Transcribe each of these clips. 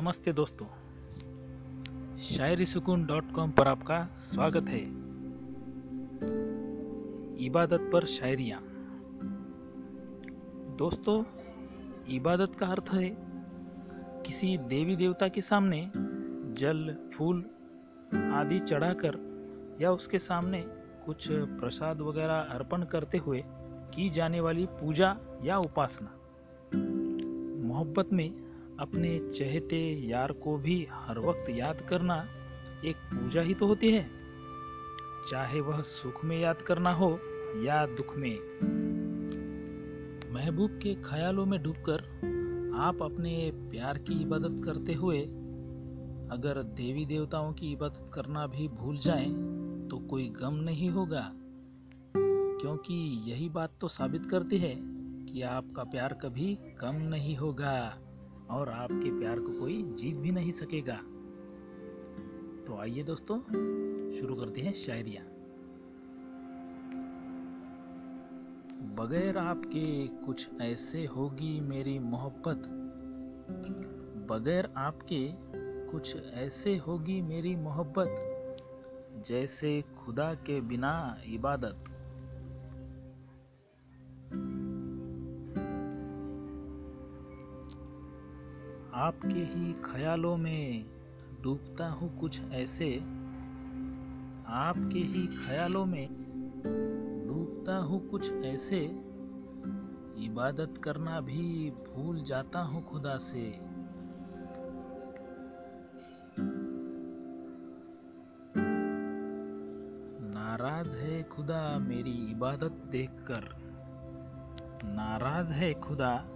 नमस्ते दोस्तों। शायरी सुकून डॉट कॉम पर आपका स्वागत है। इबादत पर शायरियाँ। दोस्तों, इबादत का अर्थ है किसी देवी देवता के सामने जल, फूल आदि चढ़ाकर या उसके सामने कुछ प्रसाद वगैरह अर्पण करते हुए की जाने वाली पूजा या उपासना। मोहब्बत में अपने चहेते यार को भी हर वक्त याद करना एक पूजा ही तो होती है। चाहे वह सुख में याद करना हो या दुख में। महबूब के ख्यालों में डूबकर आप अपने प्यार की इबादत करते हुए, अगर देवी देवताओं की इबादत करना भी भूल जाएँ तो कोई गम नहीं होगा। क्योंकि यही बात तो साबित करती है कि आपका प्यार कभी कम नहीं होगा। और आपके प्यार को कोई जीत भी नहीं सकेगा। तो आइए दोस्तों, शुरू करते हैं शायरिया। बगैर आपके कुछ ऐसे होगी मेरी मोहब्बत। बगैर आपके कुछ ऐसे होगी मेरी मोहब्बत। जैसे खुदा के बिना इबादत। आपके ही ख्यालों में डूबता हूँ कुछ ऐसे। आपके ही ख्यालों में डूबता हूँ कुछ ऐसे। इबादत करना भी भूल जाता हूँ खुदा से। नाराज़ है खुदा मेरी इबादत देखकर। नाराज़ है खुदा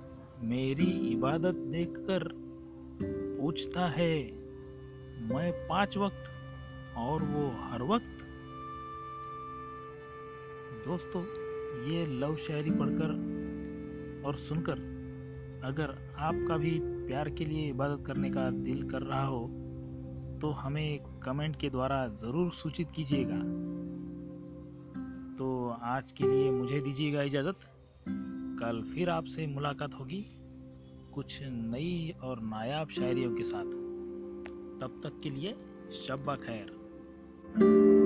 मेरी इबादत देखकर। पूछता है, मैं पाँच वक्त और वो हर वक्त? दोस्तों, ये लव शायरी पढ़कर और सुनकर अगर आपका भी प्यार के लिए इबादत करने का दिल कर रहा हो तो हमें कमेंट के द्वारा ज़रूर सूचित कीजिएगा। तो आज के लिए मुझे दीजिएगा इजाज़त। कल फिर आपसे मुलाकात होगी। कुछ नई और नायाब शायरियों के साथ। तब तक के लिए शब्बा खैर।